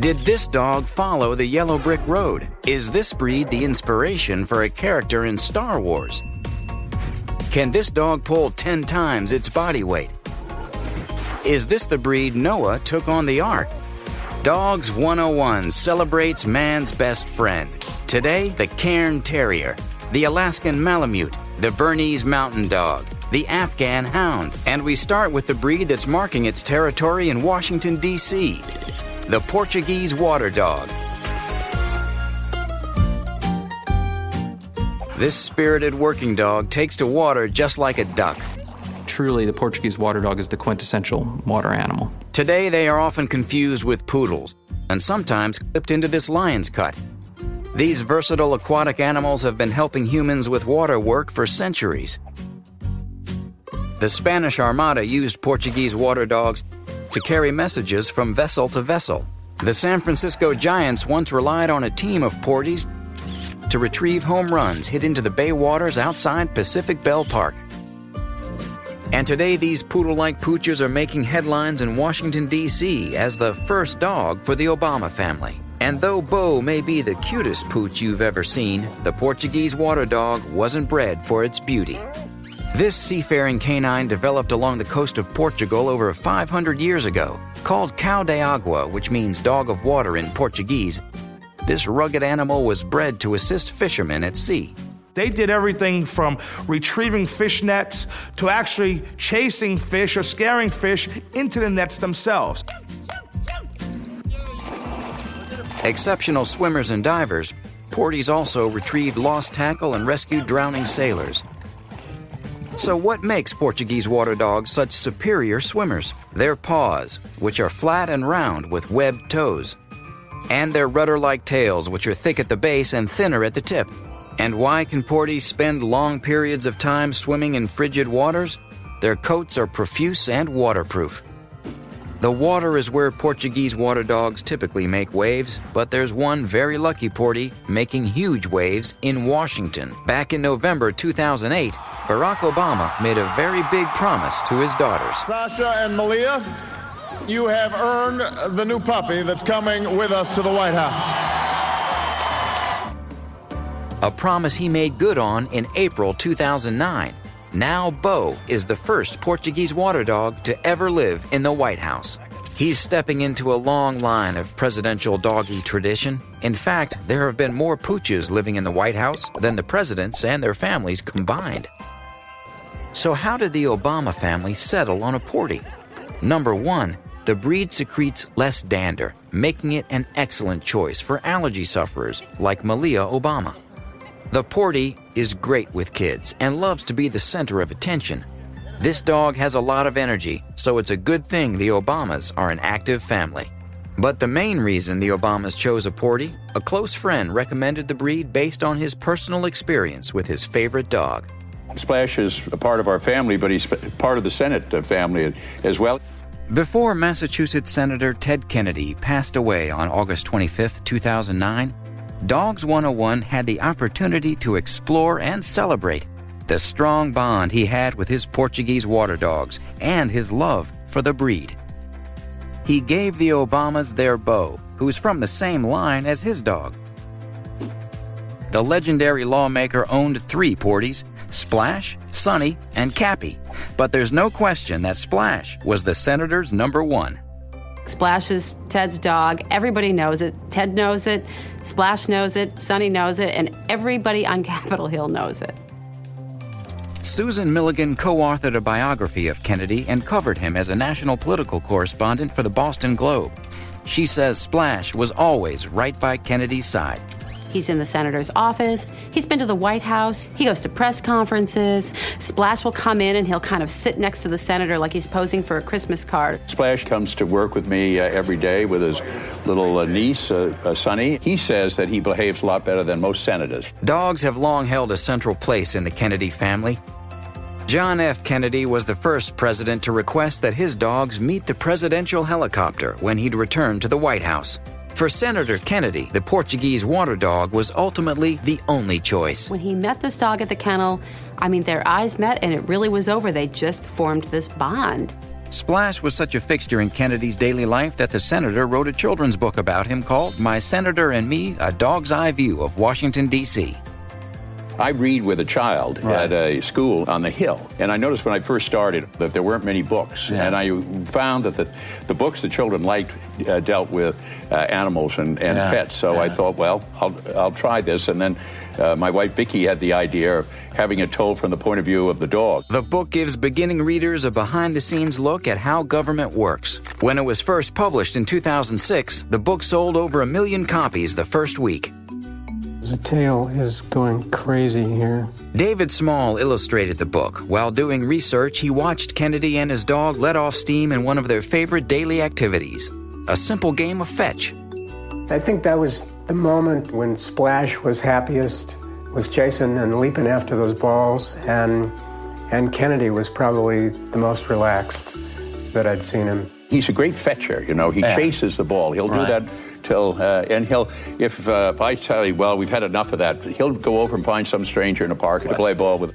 Did this dog follow the yellow brick road? Is this breed the inspiration for a character in Star Wars? Can this dog pull 10 times its body weight? Is this the breed Noah took on the ark? Dogs 101 celebrates man's best friend. Today, the Cairn Terrier, the Alaskan Malamute, the Bernese Mountain Dog, the Afghan Hound, and we start with the breed that's marking its territory in Washington, D.C. the Portuguese Water Dog. This spirited working dog takes to water just like a duck. Truly, the Portuguese water dog is the quintessential water animal. Today, they are often confused with poodles and sometimes clipped into this lion's cut. These versatile aquatic animals have been helping humans with water work for centuries. The Spanish Armada used Portuguese water dogs to carry messages from vessel to vessel. The San Francisco Giants once relied on a team of Porties to retrieve home runs hit into the bay waters outside Pacific Bell Park. And today, these poodle like pooches are making headlines in Washington, D.C. as the first dog for the Obama family. And though Bo may be the cutest pooch you've ever seen, the Portuguese water dog wasn't bred for its beauty. This seafaring canine developed along the coast of Portugal over 500 years ago. Called Cão de Agua, which means dog of water in Portuguese, this rugged animal was bred to assist fishermen at sea. They did everything from retrieving fish nets to actually chasing fish or scaring fish into the nets themselves. Exceptional swimmers and divers, Porties also retrieved lost tackle and rescued drowning sailors. So, what makes Portuguese water dogs such superior swimmers? Their paws, which are flat and round with webbed toes, and their rudder like tails, which are thick at the base and thinner at the tip. And why can Porties spend long periods of time swimming in frigid waters? Their coats are profuse and waterproof. The water is where Portuguese water dogs typically make waves, but there's one very lucky Portie making huge waves in Washington. Back in November 2008, Barack Obama made a very big promise to his daughters. Sasha and Malia, you have earned the new puppy that's coming with us to the White House. A promise he made good on in April 2009. Now, Bo is the first Portuguese water dog to ever live in the White House. He's stepping into a long line of presidential doggy tradition. In fact, there have been more pooches living in the White House than the presidents and their families combined. So, how did the Obama family settle on a Portie? Number one, the breed secretes less dander, making it an excellent choice for allergy sufferers like Malia Obama. The Portie is great with kids and loves to be the center of attention. This dog has a lot of energy, so it's a good thing the Obamas are an active family. But the main reason the Obamas chose a Portie, a close friend recommended the breed based on his personal experience with his favorite dog. Splash is a part of our family, but he's part of the Senate uh, family as well. Before Massachusetts Senator Ted Kennedy passed away on August 25, 2009, Dogs 101 had the opportunity to explore and celebrate the strong bond he had with his Portuguese water dogs and his love for the breed. He gave the Obamas their Bo, who's from the same line as his dog. The legendary lawmaker owned three Porties Splash, Sunny, and Cappy, but there's no question that Splash was the senator's number one. Splash is Ted's dog. Everybody knows it. Ted knows it. Splash knows it. Sunny knows it. And everybody on Capitol Hill knows it. Susan Milligan co authored a biography of Kennedy and covered him as a national political correspondent for the Boston Globe. She says Splash was always right by Kennedy's side. He's in the senator's office. He's been to the White House. He goes to press conferences. Splash will come in and he'll kind of sit next to the senator like he's posing for a Christmas card. Splash comes to work with me uh, every day with his little uh, niece, uh, uh Sunny. He says that he behaves a lot better than most senators. Dogs have long held a central place in the Kennedy family. John F. Kennedy was the first president to request that his dogs meet the presidential helicopter when he'd returned to the White House. For Senator Kennedy, the Portuguese water dog was ultimately the only choice. When he met this dog at the kennel, I mean, their eyes met and it really was over. They just formed this bond. Splash was such a fixture in Kennedy's daily life that the senator wrote a children's book about him called My Senator and Me A Dog's Eye View of Washington, D.C. I read with a child Right. at a school on the Hill, and I noticed when I first started that there weren't many books, Yeah. and I found that the, the books the children liked uh, dealt with uh, animals and, and Yeah. pets. So I thought, well, I'll, I'll try this, and then uh, my wife Vicki had the idea of having it told from the point of view of the dog. The book gives beginning readers a behind the scenes look at how government works. When it was first published in 2006, the book sold over a million copies the first week. The tail is going crazy here. David Small illustrated the book. While doing research, he watched Kennedy and his dog let off steam in one of their favorite daily activities a simple game of fetch. I think that was the moment when Splash was happiest, was chasing and leaping after those balls, and and Kennedy was probably the most relaxed that I'd seen him. He's a great fetcher, you know. He Yeah. chases the ball. He'll Right. do that till, uh, and he'll, if, uh, if I tell you, well, we've had enough of that, he'll go over and find some stranger in a park to play ball with.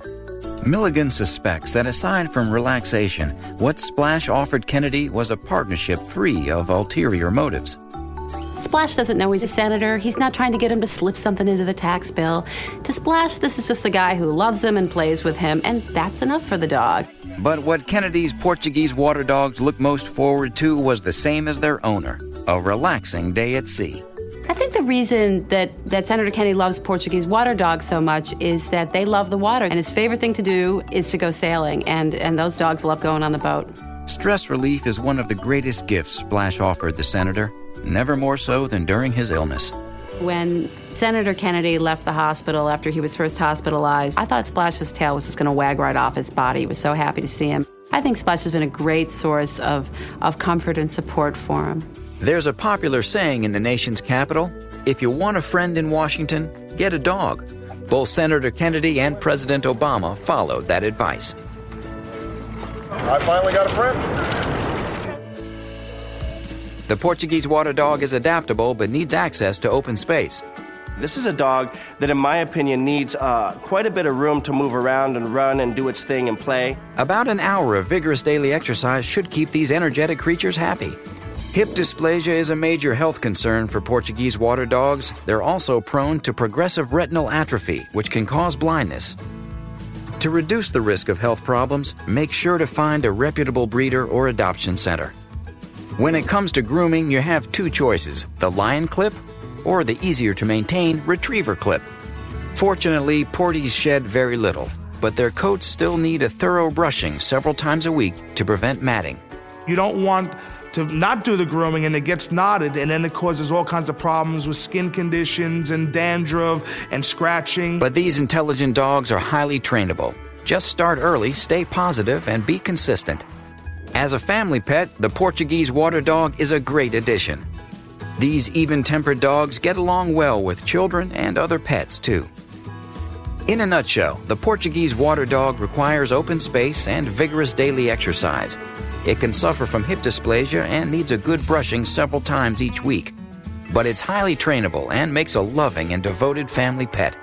Milligan suspects that aside from relaxation, what Splash offered Kennedy was a partnership free of ulterior motives. Splash doesn't know he's a senator. He's not trying to get him to slip something into the tax bill. To Splash, this is just a guy who loves him and plays with him, and that's enough for the dog. But what Kennedy's Portuguese water dogs looked most forward to was the same as their owner a relaxing day at sea. I think the reason that, that Senator Kennedy loves Portuguese water dogs so much is that they love the water, and his favorite thing to do is to go sailing, and, and those dogs love going on the boat. Stress relief is one of the greatest gifts Splash offered the senator, never more so than during his illness. When Senator Kennedy left the hospital after he was first hospitalized, I thought Splash's tail was just going to wag right off his body. He was so happy to see him. I think Splash has been a great source of, of comfort and support for him. There's a popular saying in the nation's capital if you want a friend in Washington, get a dog. Both Senator Kennedy and President Obama followed that advice. I finally got a friend. The Portuguese water dog is adaptable but needs access to open space. This is a dog that, in my opinion, needs uh, quite a bit of room to move around and run and do its thing and play. About an hour of vigorous daily exercise should keep these energetic creatures happy. Hip dysplasia is a major health concern for Portuguese water dogs. They're also prone to progressive retinal atrophy, which can cause blindness. To reduce the risk of health problems, make sure to find a reputable breeder or adoption center. When it comes to grooming, you have two choices the lion clip or the easier to maintain retriever clip. Fortunately, Porties shed very little, but their coats still need a thorough brushing several times a week to prevent matting. You don't want to not do the grooming and it gets knotted and then it causes all kinds of problems with skin conditions and dandruff and scratching. But these intelligent dogs are highly trainable. Just start early, stay positive, and be consistent. As a family pet, the Portuguese water dog is a great addition. These even tempered dogs get along well with children and other pets, too. In a nutshell, the Portuguese water dog requires open space and vigorous daily exercise. It can suffer from hip dysplasia and needs a good brushing several times each week. But it's highly trainable and makes a loving and devoted family pet.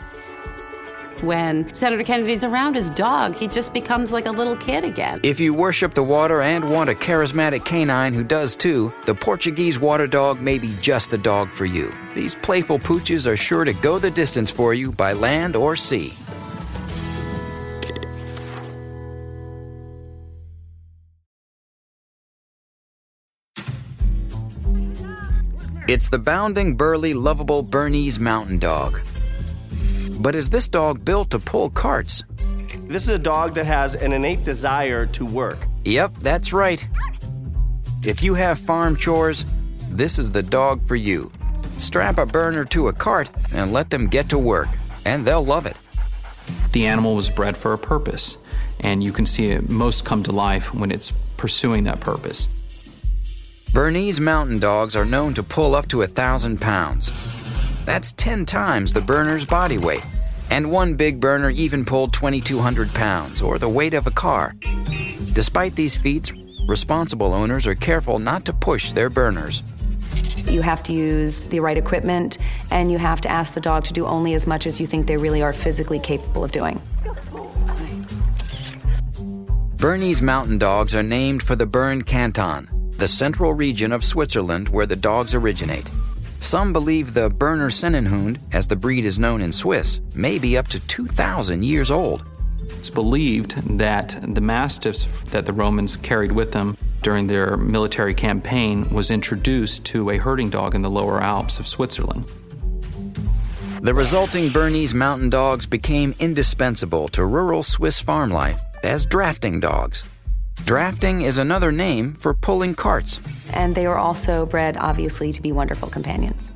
When Senator Kennedy's around his dog, he just becomes like a little kid again. If you worship the water and want a charismatic canine who does too, the Portuguese water dog may be just the dog for you. These playful pooches are sure to go the distance for you by land or sea. It's the bounding, burly, lovable Bernese Mountain Dog. But is this dog built to pull carts? This is a dog that has an innate desire to work. Yep, that's right. If you have farm chores, this is the dog for you. Strap a Berner to a cart and let them get to work, and they'll love it. The animal was bred for a purpose, and you can see it most come to life when it's pursuing that purpose. Bernese mountain dogs are known to pull up to a thousand pounds. That's 10 times the Berner's body weight. And one big burner even pulled 2,200 pounds, or the weight of a car. Despite these feats, responsible owners are careful not to push their Berners. You have to use the right equipment, and you have to ask the dog to do only as much as you think they really are physically capable of doing. Bernese Mountain Dogs are named for the Bern Canton, the central region of Switzerland where the dogs originate. Some believe the Berner Sennenhund, as the breed is known in Swiss, may be up to 2,000 years old. It's believed that the mastiffs that the Romans carried with them during their military campaign was introduced to a herding dog in the lower Alps of Switzerland. The resulting Bernese mountain dogs became indispensable to rural Swiss farm life as drafting dogs. Drafting is another name for pulling carts. And they were also bred, obviously, to be wonderful companions.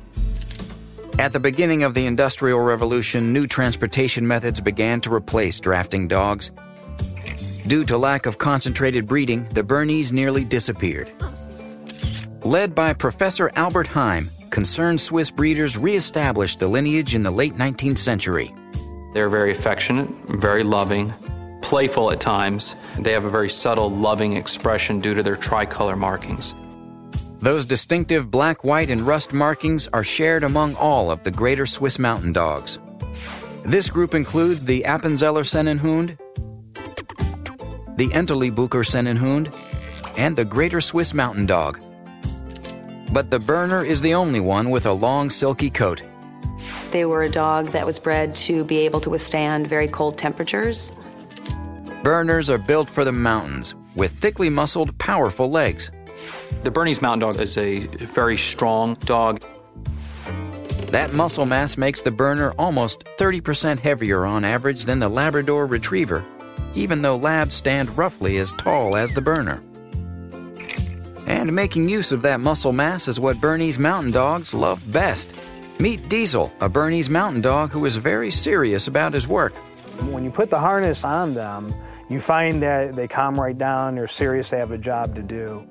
At the beginning of the Industrial Revolution, new transportation methods began to replace drafting dogs. Due to lack of concentrated breeding, the Bernese nearly disappeared. Led by Professor Albert Heim, concerned Swiss breeders reestablished the lineage in the late 19th century. They're very affectionate, very loving, playful at times. They have a very subtle, loving expression due to their tricolor markings. Those distinctive black, white, and rust markings are shared among all of the greater Swiss mountain dogs. This group includes the Appenzeller Sennenhund, the Entlebucher Sennenhund, and the Greater Swiss Mountain Dog. But the Berner is the only one with a long, silky coat. They were a dog that was bred to be able to withstand very cold temperatures. Berners are built for the mountains with thickly muscled, powerful legs. The Bernese Mountain Dog is a very strong dog. That muscle mass makes the Berner almost 30% heavier on average than the Labrador Retriever, even though labs stand roughly as tall as the Berner. And making use of that muscle mass is what Bernese Mountain Dogs love best. Meet Diesel, a Bernese Mountain Dog who is very serious about his work. When you put the harness on them, you find that they calm right down, they're serious, they have a job to do.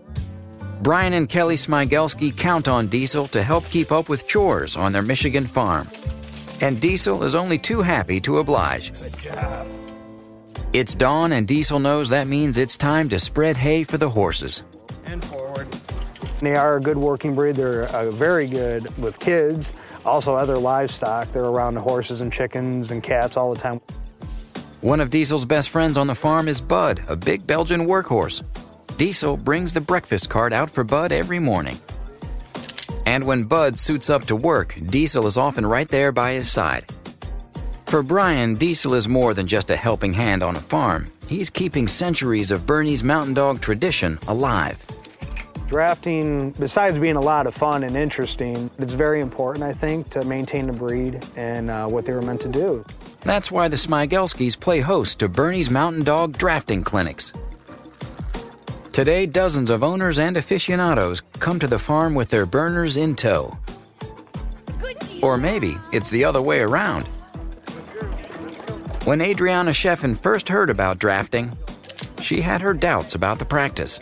Brian and Kelly Smigelski count on Diesel to help keep up with chores on their Michigan farm. And Diesel is only too happy to oblige. Good job. It's dawn, and Diesel knows that means it's time to spread hay for the horses. And forward. They are a good working breed. They're uh, very good with kids, also other livestock. They're around the horses and chickens and cats all the time. One of Diesel's best friends on the farm is Bud, a big Belgian workhorse. Diesel brings the breakfast cart out for Bud every morning. And when Bud suits up to work, Diesel is often right there by his side. For Brian, Diesel is more than just a helping hand on a farm. He's keeping centuries of Bernese mountain dog tradition alive. Drafting, besides being a lot of fun and interesting, it's very important, I think, to maintain the breed and uh, what they were meant to do. That's why the Smigelskis play host to Bernese Mountain Dog drafting clinics. Today, dozens of owners and aficionados come to the farm with their Berners in tow. Or maybe it's the other way around. When Adriana Sheffen first heard about drafting, she had her doubts about the practice.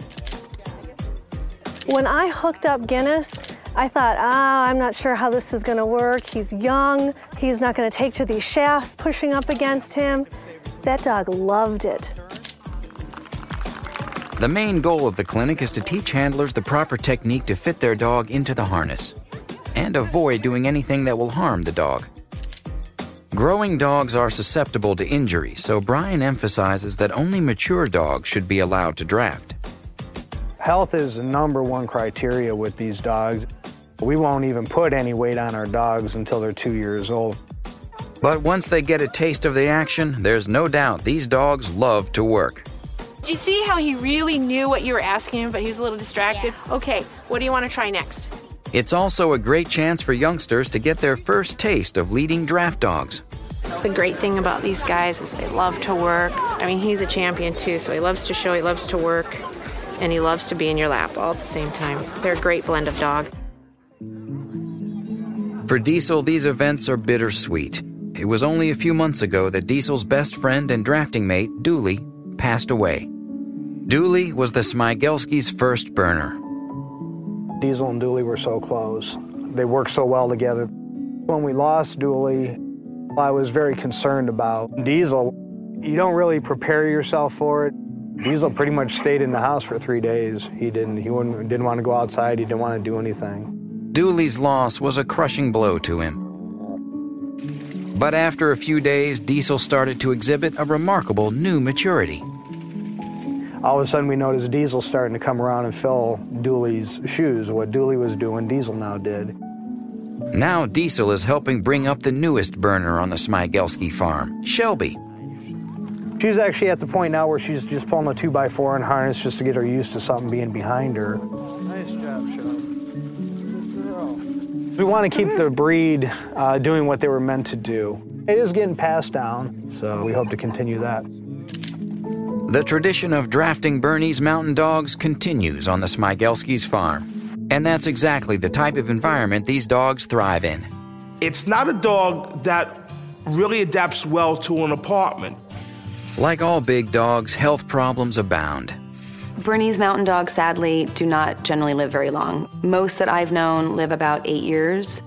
When I hooked up Guinness, I thought, ah, I'm not sure how this is going to work. He's young. He's not going to take to these shafts pushing up against him. That dog loved it. The main goal of the clinic is to teach handlers the proper technique to fit their dog into the harness and avoid doing anything that will harm the dog. Growing dogs are susceptible to injury, so Brian emphasizes that only mature dogs should be allowed to draft. Health is the number one criteria with these dogs. We won't even put any weight on our dogs until they're two years old. But once they get a taste of the action, there's no doubt these dogs love to work. Did you see how he really knew what you were asking him, but he was a little distracted? Okay, what do you want to try next? It's also a great chance for youngsters to get their first taste of leading draft dogs. The great thing about these guys is they love to work. I mean, he's a champion too, so he loves to show, he loves to work, and he loves to be in your lap all at the same time. They're a great blend of dog. For Diesel, these events are bittersweet. It was only a few months ago that Diesel's best friend and drafting mate, Dooley, passed away. Dooley was the Smigelski's first Berner. Diesel and Dooley were so close. They worked so well together. When we lost Dooley, I was very concerned about Diesel. You don't really prepare yourself for it. Diesel pretty much stayed in the house for three days. He didn't. He didn't want to go outside. He didn't want to do anything. Dooley's loss was a crushing blow to him. But after a few days, Diesel started to exhibit a remarkable new maturity. all of a sudden we noticed Diesel starting to come around and fill Dooley's shoes. What Dooley was doing, Diesel now did. Now Diesel is helping bring up the newest Berner on the Smigelski farm, Shelby. She's actually at the point now where she's just pulling a two by four and harness just to get her used to something being behind her. Nice job, Shelby. We want to keep the breed uh, doing what they were meant to do. It is getting passed down, so we hope to continue that. The tradition of drafting Bernese mountain dogs continues on the Smigelski's farm. And that's exactly the type of environment these dogs thrive in. It's not a dog that really adapts well to an apartment. Like all big dogs, health problems abound. Bernese mountain dogs, sadly, do not generally live very long. Most that I've known live about eight years.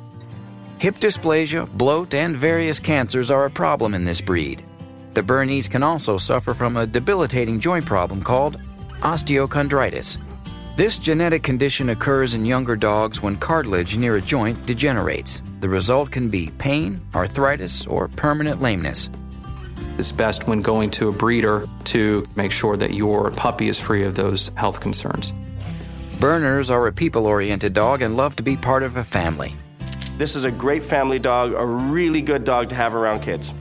Hip dysplasia, bloat, and various cancers are a problem in this breed. The Bernese can also suffer from a debilitating joint problem called osteochondritis. This genetic condition occurs in younger dogs when cartilage near a joint degenerates. The result can be pain, arthritis, or permanent lameness. It's best when going to a breeder to make sure that your puppy is free of those health concerns. Berners are a people oriented dog and love to be part of a family. This is a great family dog, a really good dog to have around kids.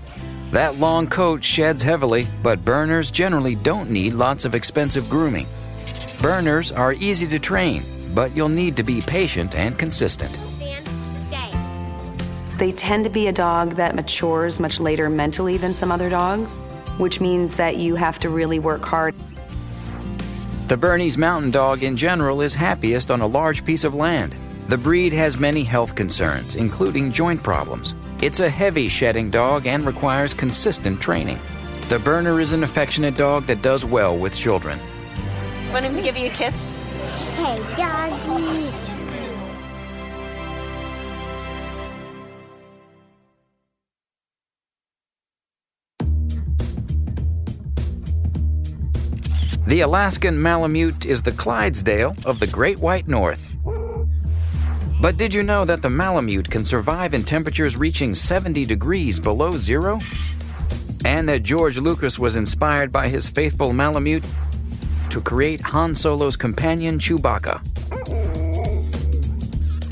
That long coat sheds heavily, but Berners generally don't need lots of expensive grooming. Berners are easy to train, but you'll need to be patient and consistent. They tend to be a dog that matures much later mentally than some other dogs, which means that you have to really work hard. The Bernese Mountain Dog in general is happiest on a large piece of land. The breed has many health concerns, including joint problems. It's a heavy shedding dog and requires consistent training. The Berner is an affectionate dog that does well with children. Want him to give you a kiss? Hey, doggy. The Alaskan Malamute is the Clydesdale of the Great White North. But did you know that the Malamute can survive in temperatures reaching 70 degrees below zero? And that George Lucas was inspired by his faithful Malamute to create Han Solo's companion Chewbacca.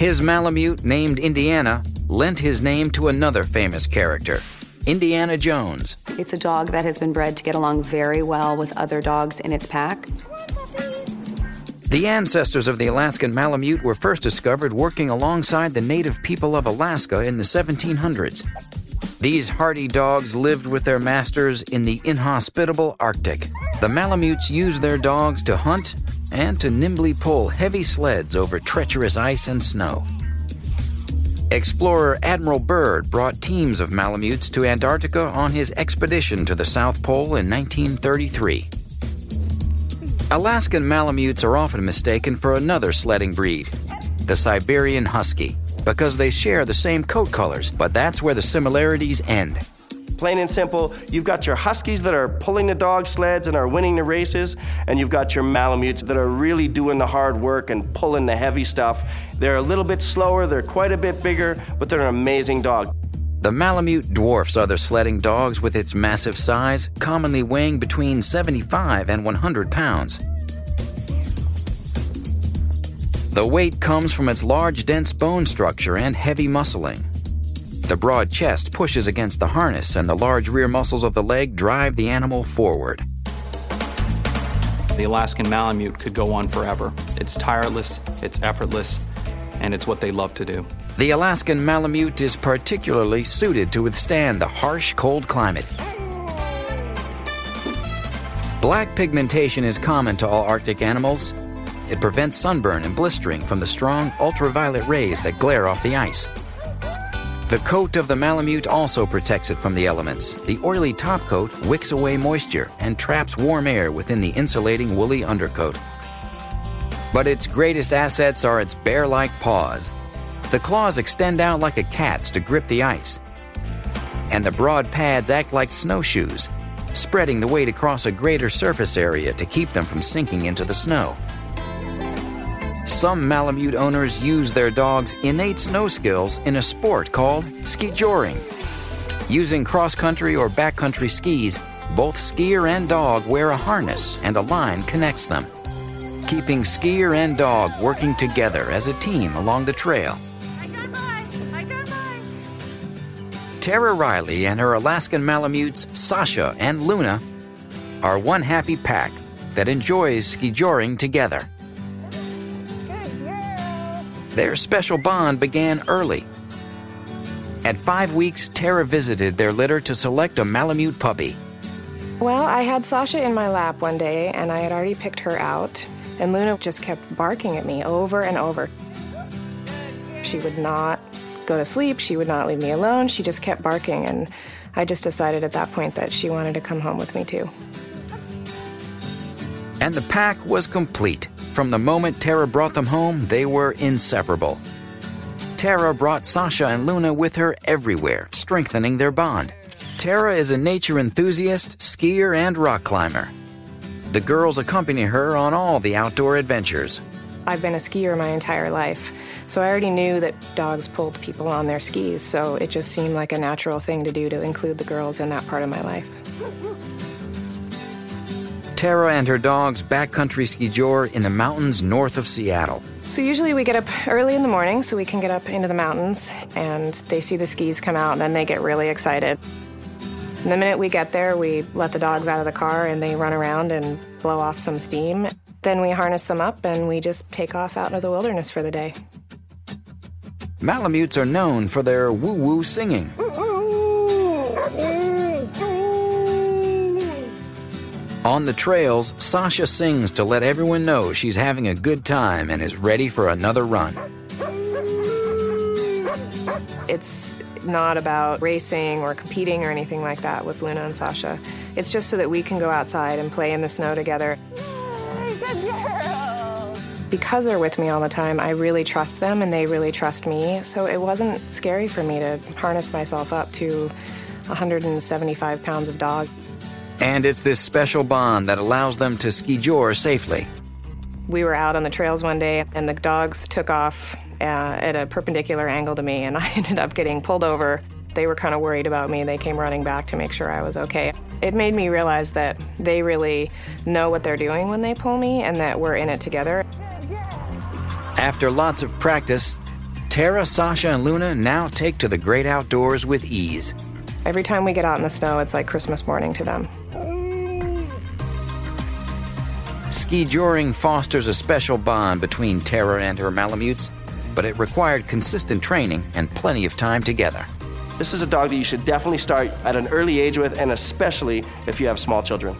His Malamute, named Indiana, lent his name to another famous character, Indiana Jones. It's a dog that has been bred to get along very well with other dogs in its pack. The ancestors of the Alaskan Malamute were first discovered working alongside the native people of Alaska in the 1700s. These hardy dogs lived with their masters in the inhospitable Arctic. The Malamutes used their dogs to hunt and to nimbly pull heavy sleds over treacherous ice and snow. Explorer Admiral Byrd brought teams of Malamutes to Antarctica on his expedition to the South Pole in 1933. Alaskan Malamutes are often mistaken for another sledding breed, the Siberian Husky, because they share the same coat colors, but that's where the similarities end. Plain and simple, you've got your Huskies that are pulling the dog sleds and are winning the races, and you've got your Malamutes that are really doing the hard work and pulling the heavy stuff. They're a little bit slower, they're quite a bit bigger, but they're an amazing dog. The Malamute dwarfs other sledding dogs with its massive size, commonly weighing between 75 and 100 pounds. The weight comes from its large, dense bone structure and heavy muscling. The broad chest pushes against the harness, and the large rear muscles of the leg drive the animal forward. The Alaskan Malamute could go on forever. It's tireless, it's effortless, and it's what they love to do. The Alaskan Malamute is particularly suited to withstand the harsh, cold climate. Black pigmentation is common to all Arctic animals. It prevents sunburn and blistering from the strong ultraviolet rays that glare off the ice. The coat of the Malamute also protects it from the elements. The oily top coat wicks away moisture and traps warm air within the insulating woolly undercoat. But its greatest assets are its bear like paws. The claws extend out like a cat's to grip the ice. And the broad pads act like snowshoes, spreading the weight across a greater surface area to keep them from sinking into the snow. Some Malamute owners use their dog's innate snow skills in a sport called ski joring. Using cross country or backcountry skis, both skier and dog wear a harness and a line connects them, keeping skier and dog working together as a team along the trail. Tara Riley and her Alaskan Malamutes, Sasha and Luna, are one happy pack that enjoys ski joring together. Their special bond began early. At five weeks, Tara visited their litter to select a Malamute puppy. Well, I had Sasha in my lap one day, and I had already picked her out, and Luna just kept barking at me over and over. She would not go to sleep, she would not leave me alone, she just kept barking, and I just decided at that point that she wanted to come home with me too. And the pack was complete. From the moment Tara brought them home, they were inseparable. Tara brought Sasha and Luna with her everywhere, strengthening their bond. Tara is a nature enthusiast, skier, and rock climber. The girls accompany her on all the outdoor adventures. I've been a skier my entire life, so I already knew that dogs pulled people on their skis, so it just seemed like a natural thing to do to include the girls in that part of my life. Tara and her dogs backcountry ski jor in the mountains north of Seattle. So usually we get up early in the morning so we can get up into the mountains and they see the skis come out and then they get really excited. And the minute we get there, we let the dogs out of the car and they run around and blow off some steam. Then we harness them up and we just take off out into the wilderness for the day. Malamutes are known for their woo woo singing. On the trails, Sasha sings to let everyone know she's having a good time and is ready for another run. It's not about racing or competing or anything like that with Luna and Sasha. It's just so that we can go outside and play in the snow together. Because they're with me all the time, I really trust them and they really trust me. So it wasn't scary for me to harness myself up to 175 pounds of dog. And it's this special bond that allows them to ski jor safely. We were out on the trails one day, and the dogs took off uh, at a perpendicular angle to me, and I ended up getting pulled over. They were kind of worried about me. They came running back to make sure I was okay. It made me realize that they really know what they're doing when they pull me and that we're in it together. After lots of practice, Tara, Sasha, and Luna now take to the great outdoors with ease. Every time we get out in the snow, it's like Christmas morning to them. Ski joring fosters a special bond between Tara and her Malamutes, but it required consistent training and plenty of time together. This is a dog that you should definitely start at an early age with, and especially if you have small children.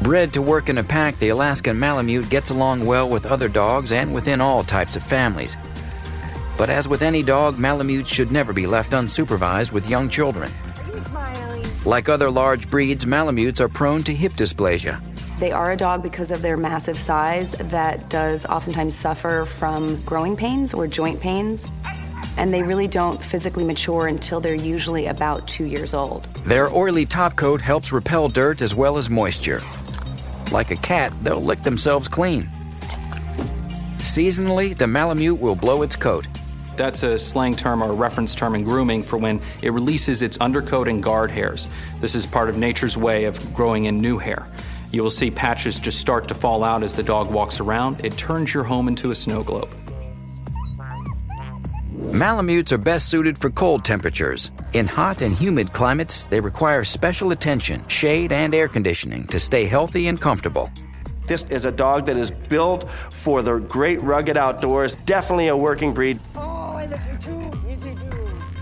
Bred to work in a pack, the Alaskan Malamute gets along well with other dogs and within all types of families. But as with any dog, Malamutes should never be left unsupervised with young children. Like other large breeds, Malamutes are prone to hip dysplasia. They are a dog because of their massive size that does oftentimes suffer from growing pains or joint pains. And they really don't physically mature until they're usually about two years old. Their oily top coat helps repel dirt as well as moisture. Like a cat, they'll lick themselves clean. Seasonally, the Malamute will blow its coat. That's a slang term or a reference term in grooming for when it releases its undercoat and guard hairs. This is part of nature's way of growing in new hair. You will see patches just start to fall out as the dog walks around. It turns your home into a snow globe. Malamutes are best suited for cold temperatures. In hot and humid climates, they require special attention, shade, and air conditioning to stay healthy and comfortable. This is a dog that is built for the great rugged outdoors, definitely a working breed.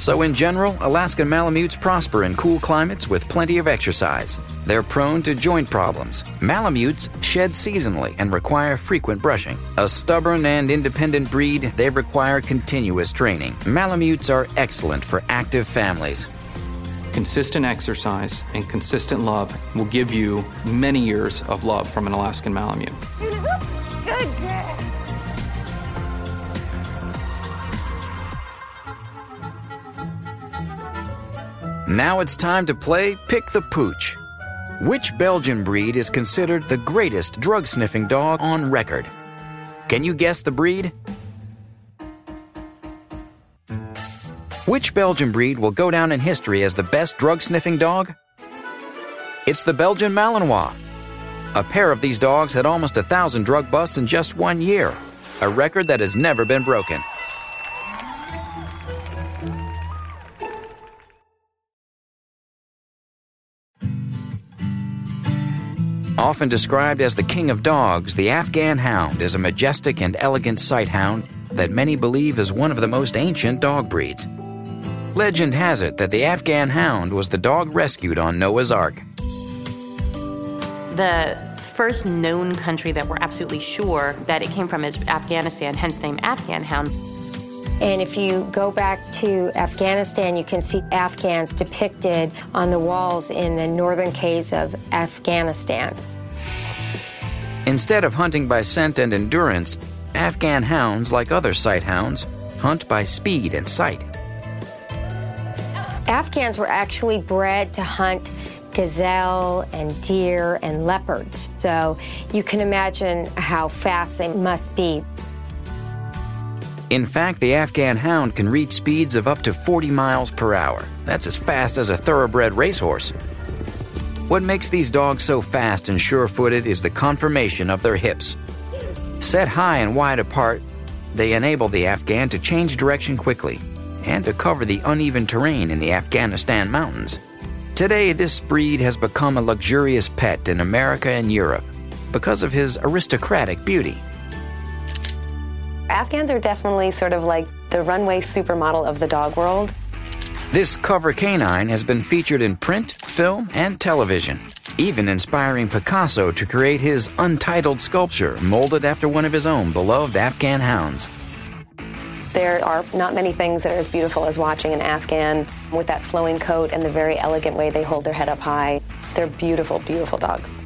So, in general, Alaskan Malamutes prosper in cool climates with plenty of exercise. They're prone to joint problems. Malamutes shed seasonally and require frequent brushing. A stubborn and independent breed, they require continuous training. Malamutes are excellent for active families. Consistent exercise and consistent love will give you many years of love from an Alaskan Malamute. Good Now it's time to play Pick the Pooch. Which Belgian breed is considered the greatest drug sniffing dog on record? Can you guess the breed? Which Belgian breed will go down in history as the best drug sniffing dog? It's the Belgian Malinois. A pair of these dogs had almost a thousand drug busts in just one year, a record that has never been broken. Often described as the king of dogs, the Afghan hound is a majestic and elegant sight hound that many believe is one of the most ancient dog breeds. Legend has it that the Afghan hound was the dog rescued on Noah's Ark. The first known country that we're absolutely sure that it came from is Afghanistan, hence the name Afghan hound. And if you go back to Afghanistan, you can see Afghans depicted on the walls in the northern caves of Afghanistan. Instead of hunting by scent and endurance, Afghan hounds, like other sight hounds, hunt by speed and sight. Afghans were actually bred to hunt gazelle and deer and leopards. So you can imagine how fast they must be. In fact, the Afghan hound can reach speeds of up to 40 miles per hour. That's as fast as a thoroughbred racehorse. What makes these dogs so fast and sure footed is the conformation of their hips. Set high and wide apart, they enable the Afghan to change direction quickly and to cover the uneven terrain in the Afghanistan mountains. Today, this breed has become a luxurious pet in America and Europe because of his aristocratic beauty. Afghans are definitely sort of like the runway supermodel of the dog world. This cover canine has been featured in print, film, and television, even inspiring Picasso to create his untitled sculpture molded after one of his own beloved Afghan hounds. There are not many things that are as beautiful as watching an Afghan with that flowing coat and the very elegant way they hold their head up high. They're beautiful, beautiful dogs.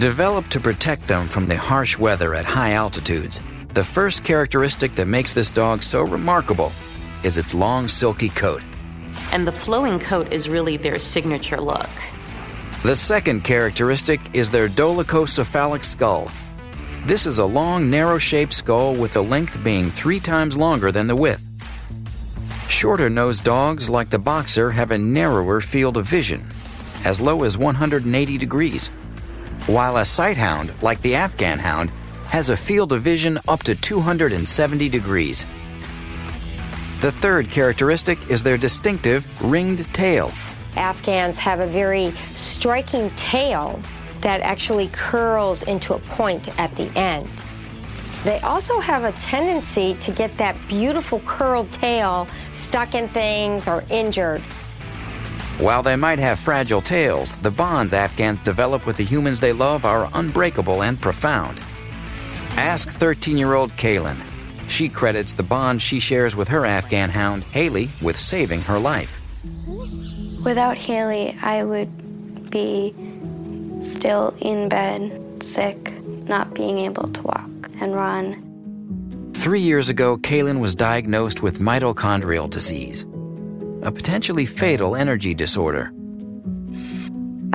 Developed to protect them from the harsh weather at high altitudes, the first characteristic that makes this dog so remarkable is its long, silky coat. And the flowing coat is really their signature look. The second characteristic is their dolichocephalic skull. This is a long, narrow shaped skull with the length being three times longer than the width. Shorter nosed dogs, like the boxer, have a narrower field of vision, as low as 180 degrees, while a sighthound, like the Afghan hound, has a field of vision up to 270 degrees. The third characteristic is their distinctive ringed tail. Afghans have a very striking tail that actually curls into a point at the end. They also have a tendency to get that beautiful curled tail stuck in things or injured. While they might have fragile tails, the bonds Afghans develop with the humans they love are unbreakable and profound. Ask 13 year old Kaylin. She credits the bond she shares with her Afghan hound, Haley, with saving her life. Without Haley, I would be still in bed, sick, not being able to walk and run. Three years ago, Kaylin was diagnosed with mitochondrial disease, a potentially fatal energy disorder.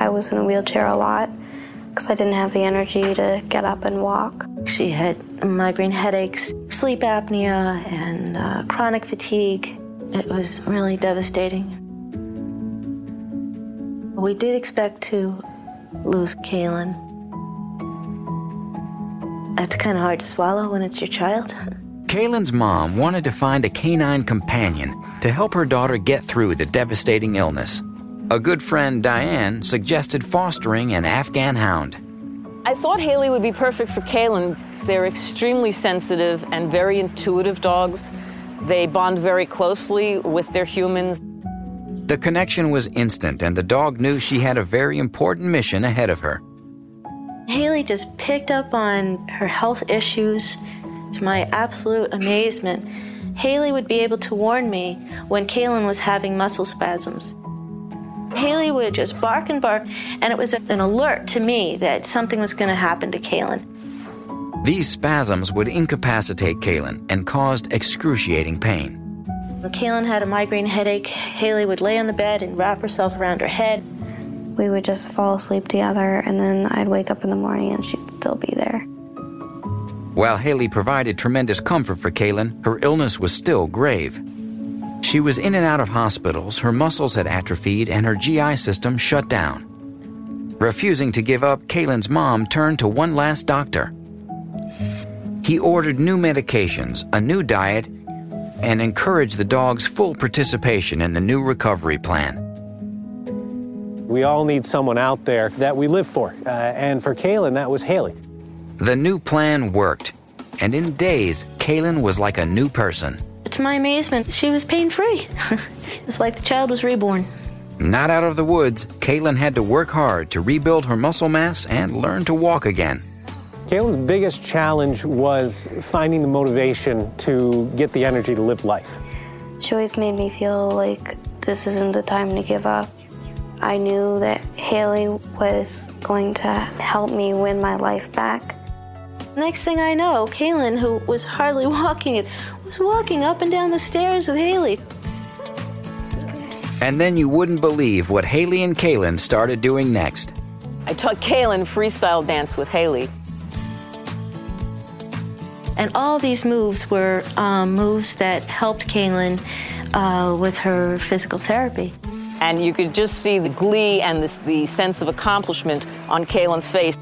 I was in a wheelchair a lot because I didn't have the energy to get up and walk. She had migraine headaches, sleep apnea, and uh, chronic fatigue. It was really devastating. We did expect to lose Kaylin. That's kind of hard to swallow when it's your child. Kaylin's mom wanted to find a canine companion to help her daughter get through the devastating illness. A good friend, Diane, suggested fostering an Afghan hound. I thought Haley would be perfect for Kaylin. They're extremely sensitive and very intuitive dogs. They bond very closely with their humans. The connection was instant, and the dog knew she had a very important mission ahead of her. Haley just picked up on her health issues. To my absolute amazement, Haley would be able to warn me when Kaylin was having muscle spasms. Haley would just bark and bark, and it was an alert to me that something was going to happen to Kaylin. These spasms would incapacitate Kaylin and caused excruciating pain. When Kaylin had a migraine headache, Haley would lay on the bed and wrap herself around her head. We would just fall asleep together, and then I'd wake up in the morning and she'd still be there. While Haley provided tremendous comfort for Kaylin, her illness was still grave. She was in and out of hospitals, her muscles had atrophied, and her GI system shut down. Refusing to give up, Kaylin's mom turned to one last doctor. He ordered new medications, a new diet, and encouraged the dog's full participation in the new recovery plan. We all need someone out there that we live for. Uh, and for Kaylin, that was Haley. The new plan worked, and in days, Kaylin was like a new person. To my amazement, she was pain free. it's like the child was reborn. Not out of the woods, Caitlin had to work hard to rebuild her muscle mass and learn to walk again. Caitlin's biggest challenge was finding the motivation to get the energy to live life. She always made me feel like this isn't the time to give up. I knew that Haley was going to help me win my life back. Next thing I know, Kaylin, who was hardly walking it, was walking up and down the stairs with Haley. And then you wouldn't believe what Haley and Kaylin started doing next. I taught Kaylin freestyle dance with Haley. And all these moves were um, moves that helped Kaylin uh, with her physical therapy. And you could just see the glee and this, the sense of accomplishment on Kaylin's face.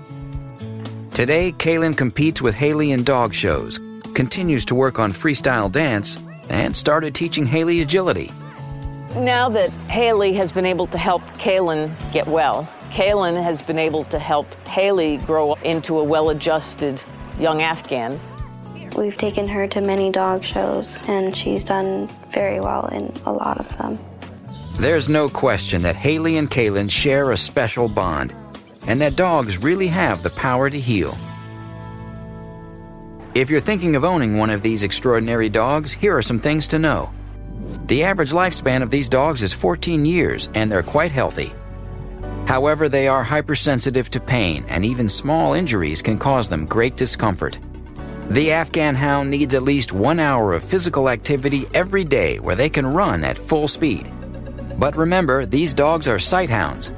Today, Kaylin competes with Haley in dog shows, continues to work on freestyle dance, and started teaching Haley agility. Now that Haley has been able to help Kaylin get well, Kaylin has been able to help Haley grow into a well adjusted young Afghan. We've taken her to many dog shows, and she's done very well in a lot of them. There's no question that Haley and Kaylin share a special bond, and that dogs really have the power to heal. If you're thinking of owning one of these extraordinary dogs, here are some things to know. The average lifespan of these dogs is 14 years, and they're quite healthy. However, they are hypersensitive to pain, and even small injuries can cause them great discomfort. The Afghan hound needs at least one hour of physical activity every day where they can run at full speed. But remember, these dogs are sight hounds.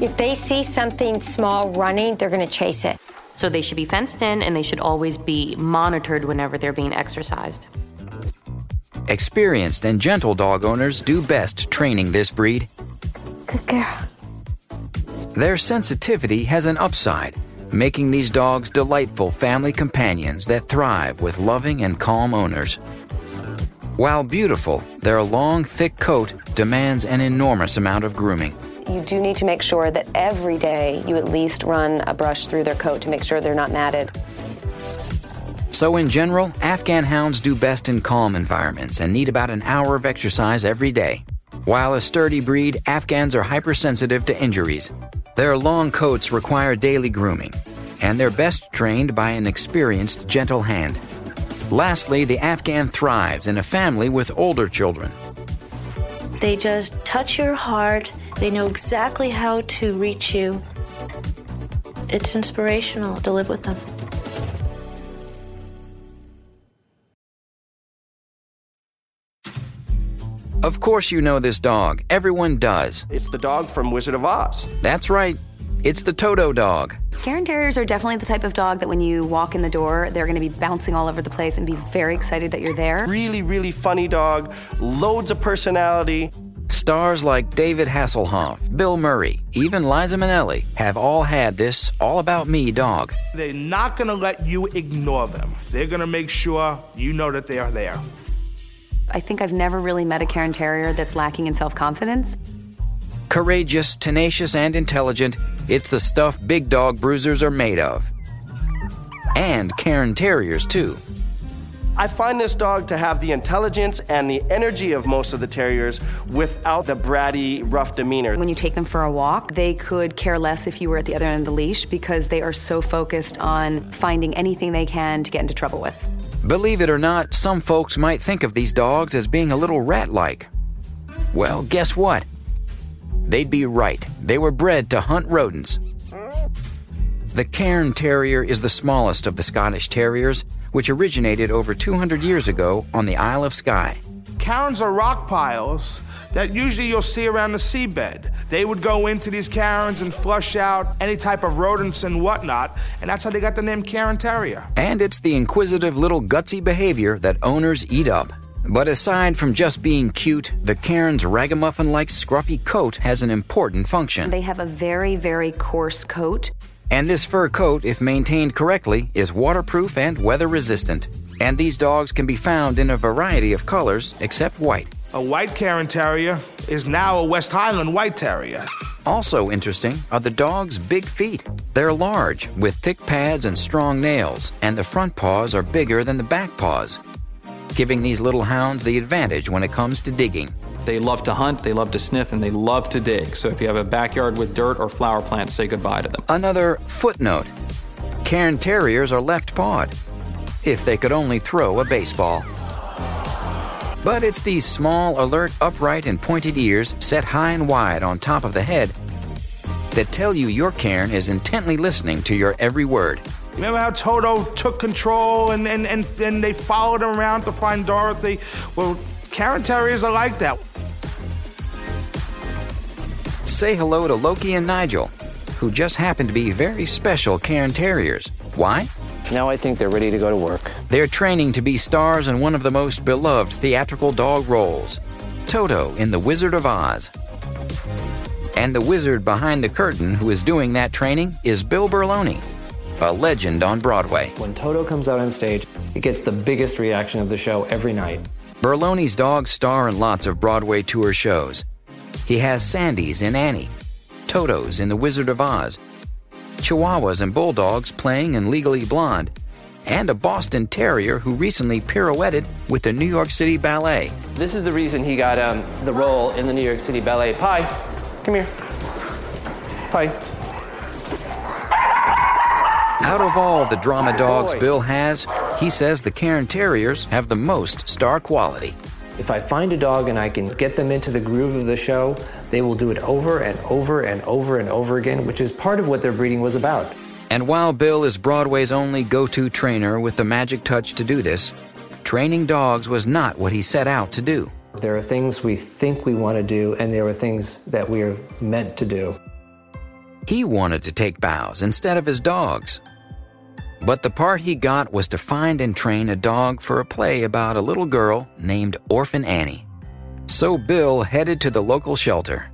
If they see something small running, they're going to chase it. So they should be fenced in and they should always be monitored whenever they're being exercised. Experienced and gentle dog owners do best training this breed. Good girl. Their sensitivity has an upside, making these dogs delightful family companions that thrive with loving and calm owners. While beautiful, their long, thick coat demands an enormous amount of grooming. You do need to make sure that every day you at least run a brush through their coat to make sure they're not matted. So, in general, Afghan hounds do best in calm environments and need about an hour of exercise every day. While a sturdy breed, Afghans are hypersensitive to injuries. Their long coats require daily grooming, and they're best trained by an experienced, gentle hand. Lastly, the Afghan thrives in a family with older children. They just touch your heart, they know exactly how to reach you. It's inspirational to live with them. Of course, you know this dog. Everyone does. It's the dog from Wizard of Oz. That's right. It's the Toto dog. Cairn Terriers are definitely the type of dog that when you walk in the door, they're going to be bouncing all over the place and be very excited that you're there. Really, really funny dog, loads of personality. Stars like David Hasselhoff, Bill Murray, even Liza Minnelli have all had this all about me dog. They're not going to let you ignore them. They're going to make sure you know that they are there. I think I've never really met a Cairn Terrier that's lacking in self confidence. Courageous, tenacious, and intelligent, it's the stuff big dog bruisers are made of. And Cairn Terriers, too. I find this dog to have the intelligence and the energy of most of the terriers without the bratty, rough demeanor. When you take them for a walk, they could care less if you were at the other end of the leash because they are so focused on finding anything they can to get into trouble with. Believe it or not, some folks might think of these dogs as being a little rat like. Well, guess what? They'd be right. They were bred to hunt rodents. The Cairn Terrier is the smallest of the Scottish Terriers, which originated over 200 years ago on the Isle of Skye. Cairns are rock piles that usually you'll see around the seabed. They would go into these cairns and flush out any type of rodents and whatnot, and that's how they got the name Cairn Terrier. And it's the inquisitive little gutsy behavior that owners eat up. But aside from just being cute, the Cairn's ragamuffin like scruffy coat has an important function. They have a very, very coarse coat. And this fur coat, if maintained correctly, is waterproof and weather resistant. And these dogs can be found in a variety of colors except white. A white Cairn Terrier is now a West Highland White Terrier. Also interesting are the dog's big feet. They're large, with thick pads and strong nails, and the front paws are bigger than the back paws, giving these little hounds the advantage when it comes to digging. They love to hunt, they love to sniff, and they love to dig. So if you have a backyard with dirt or flower plants, say goodbye to them. Another footnote Cairn Terriers are left pawed, if they could only throw a baseball. But it's these small, alert, upright, and pointed ears set high and wide on top of the head that tell you your Cairn is intently listening to your every word. Remember how Toto took control and, and, and, and they followed him around to find Dorothy? Well, Cairn Terriers are like that. Say hello to Loki and Nigel, who just happen to be very special Cairn Terriers. Why? Now I think they're ready to go to work. They're training to be stars in one of the most beloved theatrical dog roles Toto in The Wizard of Oz. And the wizard behind the curtain who is doing that training is Bill Berloni, a legend on Broadway. When Toto comes out on stage, it gets the biggest reaction of the show every night. Berloni's dogs star in lots of Broadway tour shows. He has Sandy's in Annie, Toto's in The Wizard of Oz, Chihuahuas and Bulldogs playing in Legally Blonde, and a Boston Terrier who recently pirouetted with the New York City Ballet. This is the reason he got um, the role in the New York City Ballet. Pie, come here. Pie. Out of all the drama dogs Bill has, he says the Cairn Terriers have the most star quality. If I find a dog and I can get them into the groove of the show, they will do it over and over and over and over again, which is part of what their breeding was about. And while Bill is Broadway's only go to trainer with the magic touch to do this, training dogs was not what he set out to do. There are things we think we want to do, and there are things that we are meant to do. He wanted to take bows instead of his dogs. But the part he got was to find and train a dog for a play about a little girl named Orphan Annie. So Bill headed to the local shelter.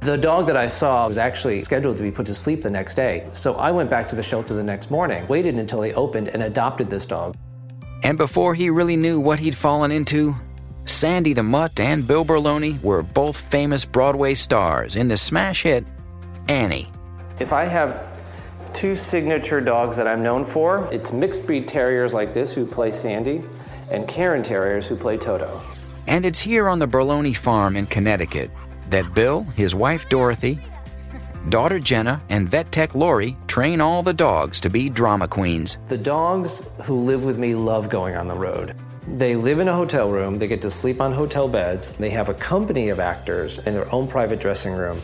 The dog that I saw was actually scheduled to be put to sleep the next day. So I went back to the shelter the next morning, waited until they opened, and adopted this dog. And before he really knew what he'd fallen into, Sandy the Mutt and Bill Berloni were both famous Broadway stars in the smash hit Annie. If I have two signature dogs that I'm known for, it's mixed breed terriers like this who play Sandy, and Cairn Terriers who play Toto. And it's here on the Berloni farm in Connecticut that Bill, his wife Dorothy, daughter Jenna, and vet tech Lori train all the dogs to be drama queens. The dogs who live with me love going on the road. They live in a hotel room, they get to sleep on hotel beds, they have a company of actors in their own private dressing room.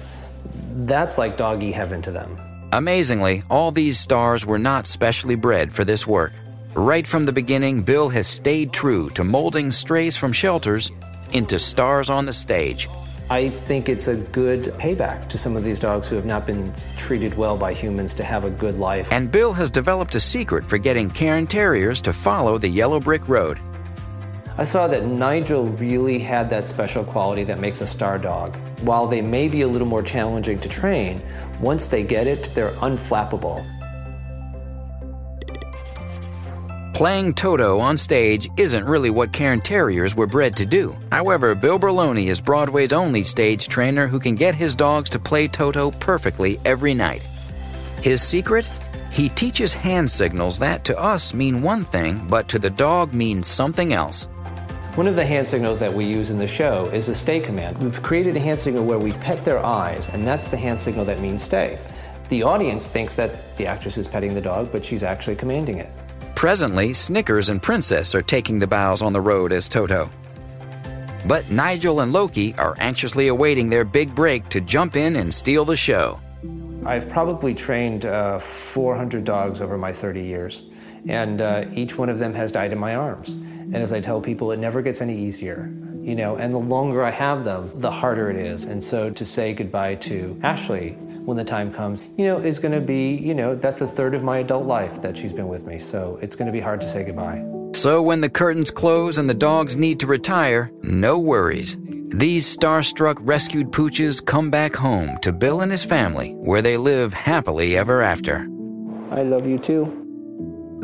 That's like doggy heaven to them. Amazingly, all these stars were not specially bred for this work. Right from the beginning, Bill has stayed true to molding strays from shelters into stars on the stage. I think it's a good payback to some of these dogs who have not been treated well by humans to have a good life. And Bill has developed a secret for getting Cairn Terriers to follow the yellow brick road. I saw that Nigel really had that special quality that makes a star dog. While they may be a little more challenging to train, once they get it, they're unflappable. Playing Toto on stage isn't really what Cairn Terriers were bred to do. However, Bill Berloni is Broadway's only stage trainer who can get his dogs to play Toto perfectly every night. His secret? He teaches hand signals that to us mean one thing, but to the dog means something else. One of the hand signals that we use in the show is a stay command. We've created a hand signal where we pet their eyes, and that's the hand signal that means stay. The audience thinks that the actress is petting the dog, but she's actually commanding it. Presently, Snickers and Princess are taking the bows on the road as Toto. But Nigel and Loki are anxiously awaiting their big break to jump in and steal the show. I've probably trained uh, 400 dogs over my 30 years, and uh, each one of them has died in my arms. And as I tell people, it never gets any easier, you know, and the longer I have them, the harder it is. And so to say goodbye to Ashley when the time comes, you know, is going to be, you know, that's a third of my adult life that she's been with me. So it's going to be hard to say goodbye. So when the curtains close and the dogs need to retire, no worries. These starstruck rescued pooches come back home to Bill and his family, where they live happily ever after. I love you too.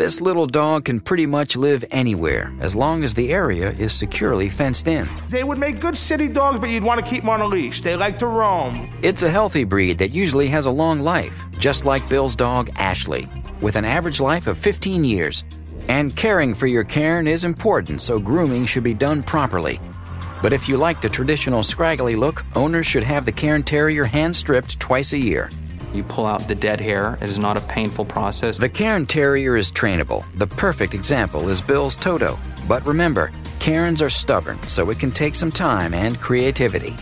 This little dog can pretty much live anywhere as long as the area is securely fenced in. They would make good city dogs, but you'd want to keep them on a leash. They like to roam. It's a healthy breed that usually has a long life, just like Bill's dog Ashley, with an average life of 15 years. And caring for your cairn is important, so grooming should be done properly. But if you like the traditional scraggly look, owners should have the cairn terrier hand stripped twice a year. You pull out the dead hair. It is not a painful process. The Cairn Terrier is trainable. The perfect example is Bill's Toto. But remember, Cairns are stubborn, so it can take some time and creativity.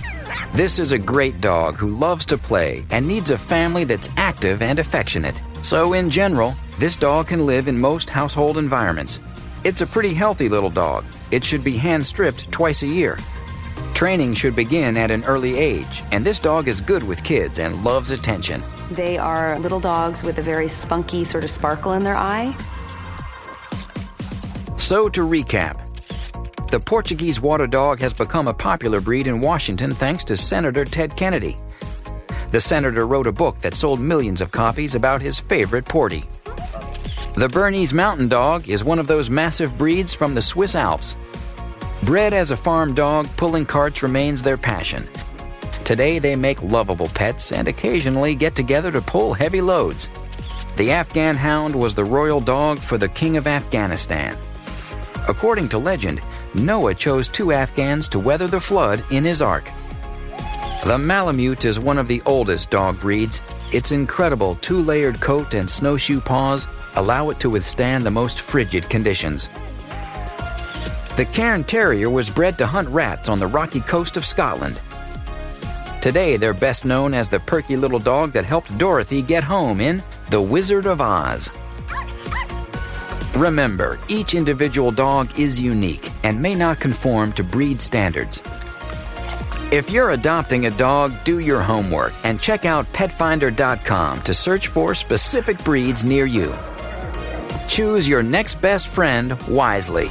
This is a great dog who loves to play and needs a family that's active and affectionate. So, in general, this dog can live in most household environments. It's a pretty healthy little dog. It should be hand stripped twice a year. Training should begin at an early age, and this dog is good with kids and loves attention. They are little dogs with a very spunky sort of sparkle in their eye. So, to recap, the Portuguese water dog has become a popular breed in Washington thanks to Senator Ted Kennedy. The senator wrote a book that sold millions of copies about his favorite Porty. The Bernese Mountain Dog is one of those massive breeds from the Swiss Alps. Bred as a farm dog, pulling carts remains their passion. Today they make lovable pets and occasionally get together to pull heavy loads. The Afghan Hound was the royal dog for the King of Afghanistan. According to legend, Noah chose two Afghans to weather the flood in his ark. The Malamute is one of the oldest dog breeds. Its incredible two layered coat and snowshoe paws allow it to withstand the most frigid conditions. The Cairn Terrier was bred to hunt rats on the rocky coast of Scotland. Today, they're best known as the perky little dog that helped Dorothy get home in The Wizard of Oz. Remember, each individual dog is unique and may not conform to breed standards. If you're adopting a dog, do your homework and check out petfinder.com to search for specific breeds near you. Choose your next best friend wisely.